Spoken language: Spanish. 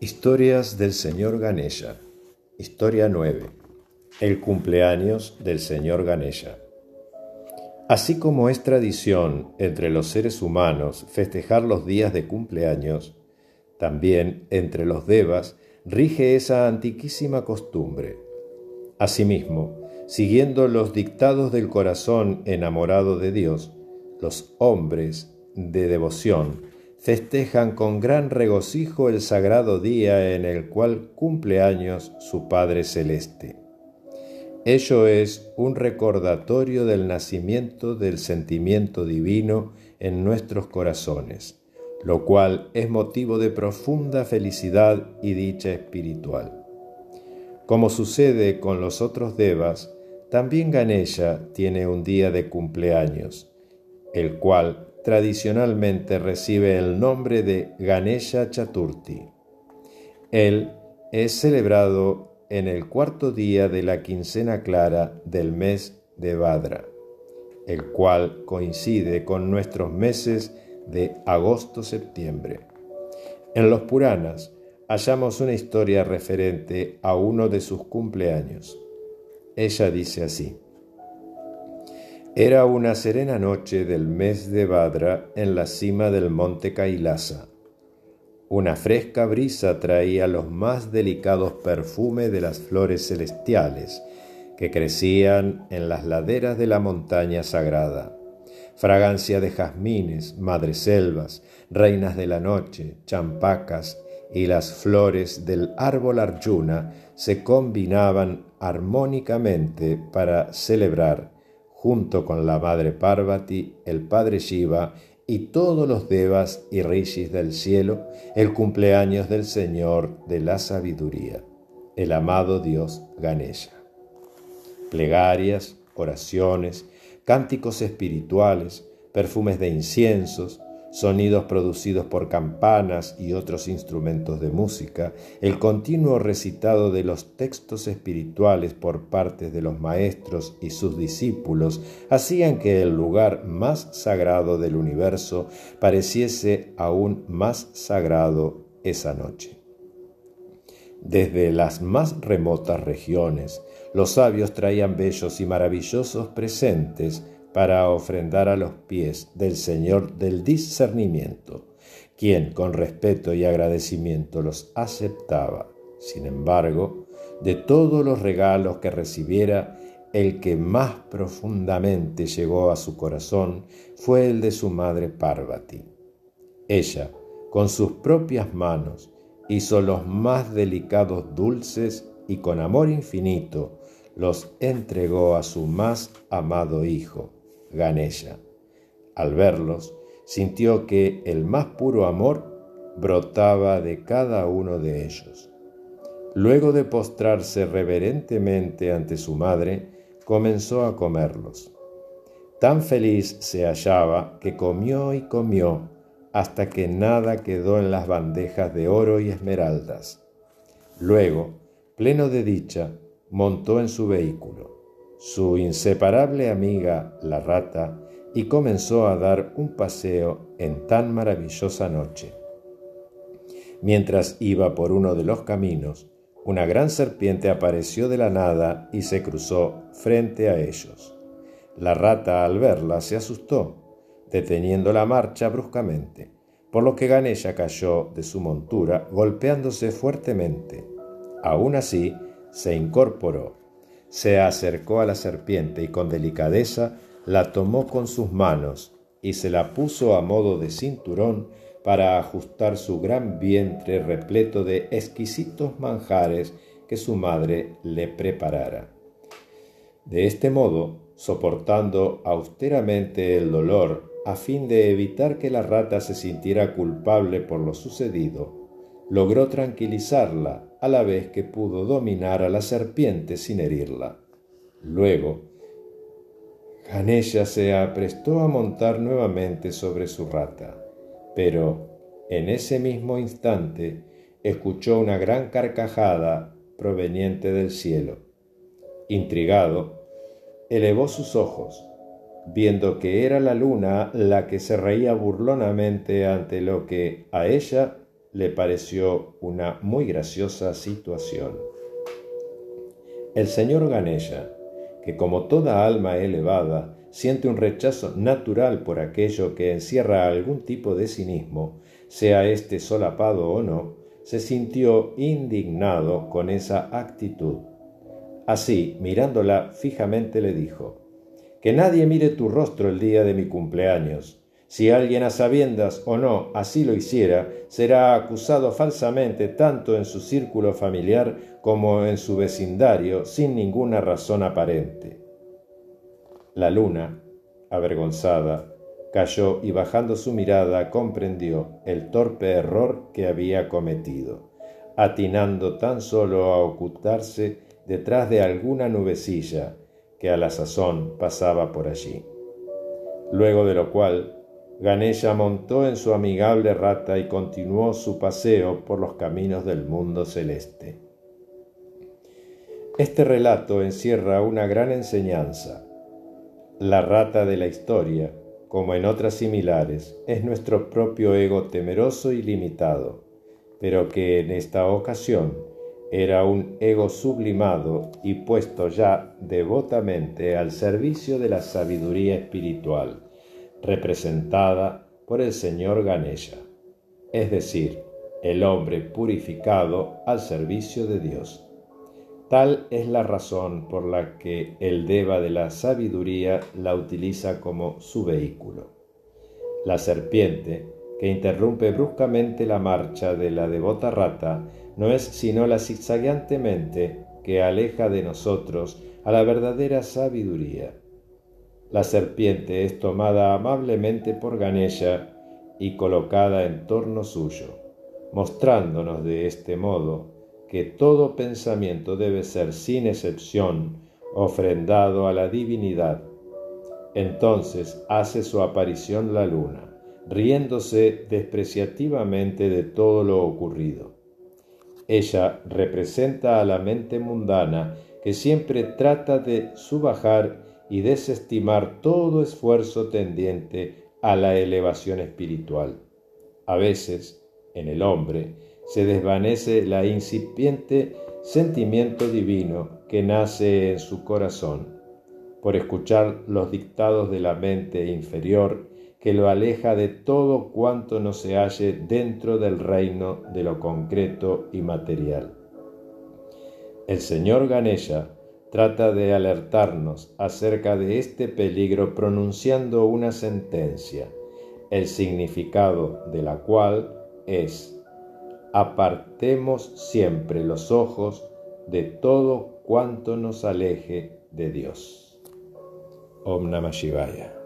Historias del señor Ganesha. Historia 9. El cumpleaños del señor Ganesha. Así como es tradición entre los seres humanos festejar los días de cumpleaños, también entre los devas rige esa antiquísima costumbre. Asimismo, siguiendo los dictados del corazón enamorado de Dios, los hombres de devoción festejan con gran regocijo el sagrado día en el cual cumple años su Padre Celeste. Ello es un recordatorio del nacimiento del sentimiento divino en nuestros corazones, lo cual es motivo de profunda felicidad y dicha espiritual. Como sucede con los otros devas, también Ganesha tiene un día de cumpleaños, el cual tradicionalmente recibe el nombre de Ganesha Chaturthi. Él es celebrado en el cuarto día de la quincena clara del mes de Vadra, el cual coincide con nuestros meses de agosto-septiembre. En los Puranas hallamos una historia referente a uno de sus cumpleaños. Ella dice así. Era una serena noche del mes de Vadra en la cima del monte Kailasa. Una fresca brisa traía los más delicados perfumes de las flores celestiales que crecían en las laderas de la montaña sagrada. Fragancia de jazmines, madreselvas, reinas de la noche, champacas y las flores del árbol Arjuna se combinaban armónicamente para celebrar junto con la madre Parvati, el padre Shiva y todos los devas y rishis del cielo, el cumpleaños del Señor de la sabiduría, el amado Dios Ganesha. Plegarias, oraciones, cánticos espirituales, perfumes de inciensos, sonidos producidos por campanas y otros instrumentos de música, el continuo recitado de los textos espirituales por parte de los maestros y sus discípulos hacían que el lugar más sagrado del universo pareciese aún más sagrado esa noche. Desde las más remotas regiones, los sabios traían bellos y maravillosos presentes para ofrendar a los pies del Señor del discernimiento, quien con respeto y agradecimiento los aceptaba. Sin embargo, de todos los regalos que recibiera, el que más profundamente llegó a su corazón fue el de su madre Parvati. Ella, con sus propias manos, hizo los más delicados dulces y con amor infinito los entregó a su más amado hijo, Ganesha. Al verlos, sintió que el más puro amor brotaba de cada uno de ellos. Luego de postrarse reverentemente ante su madre, comenzó a comerlos. Tan feliz se hallaba que comió y comió hasta que nada quedó en las bandejas de oro y esmeraldas. Luego, pleno de dicha, montó en su vehículo su inseparable amiga la rata y comenzó a dar un paseo en tan maravillosa noche. Mientras iba por uno de los caminos, una gran serpiente apareció de la nada y se cruzó frente a ellos. La rata al verla se asustó, deteniendo la marcha bruscamente, por lo que Ganesha cayó de su montura golpeándose fuertemente. Aún así, se incorporó se acercó a la serpiente y con delicadeza la tomó con sus manos y se la puso a modo de cinturón para ajustar su gran vientre repleto de exquisitos manjares que su madre le preparara. De este modo, soportando austeramente el dolor a fin de evitar que la rata se sintiera culpable por lo sucedido, logró tranquilizarla a la vez que pudo dominar a la serpiente sin herirla. Luego, Ganesha se aprestó a montar nuevamente sobre su rata, pero en ese mismo instante escuchó una gran carcajada proveniente del cielo. Intrigado, elevó sus ojos, viendo que era la luna la que se reía burlonamente ante lo que a ella le pareció una muy graciosa situación. El señor Ganesha, que como toda alma elevada siente un rechazo natural por aquello que encierra algún tipo de cinismo, sea éste solapado o no, se sintió indignado con esa actitud. Así, mirándola fijamente, le dijo, Que nadie mire tu rostro el día de mi cumpleaños. Si alguien a sabiendas o no así lo hiciera, será acusado falsamente tanto en su círculo familiar como en su vecindario sin ninguna razón aparente. La luna, avergonzada, cayó y bajando su mirada comprendió el torpe error que había cometido, atinando tan solo a ocultarse detrás de alguna nubecilla que a la sazón pasaba por allí. Luego de lo cual, Ganesha montó en su amigable rata y continuó su paseo por los caminos del mundo celeste. Este relato encierra una gran enseñanza. La rata de la historia, como en otras similares, es nuestro propio ego temeroso y limitado, pero que en esta ocasión era un ego sublimado y puesto ya devotamente al servicio de la sabiduría espiritual, representada por el señor Ganesha, es decir, el hombre purificado al servicio de Dios. Tal es la razón por la que el Deva de la sabiduría la utiliza como su vehículo. La serpiente, que interrumpe bruscamente la marcha de la devota rata, no es sino la zigzagueantemente que aleja de nosotros a la verdadera sabiduría. La serpiente es tomada amablemente por Ganesha y colocada en torno suyo, mostrándonos de este modo que todo pensamiento debe ser sin excepción ofrendado a la divinidad. Entonces hace su aparición la luna, riéndose despreciativamente de todo lo ocurrido. Ella representa a la mente mundana que siempre trata de subajar y desestimar todo esfuerzo tendiente a la elevación espiritual. A veces, en el hombre, se desvanece la incipiente sentimiento divino que nace en su corazón, por escuchar los dictados de la mente inferior que lo aleja de todo cuanto no se halle dentro del reino de lo concreto y material. El señor Ganesha trata de alertarnos acerca de este peligro pronunciando una sentencia, el significado de la cual es apartemos siempre los ojos de todo cuanto nos aleje de Dios. Om Namah Shivaya.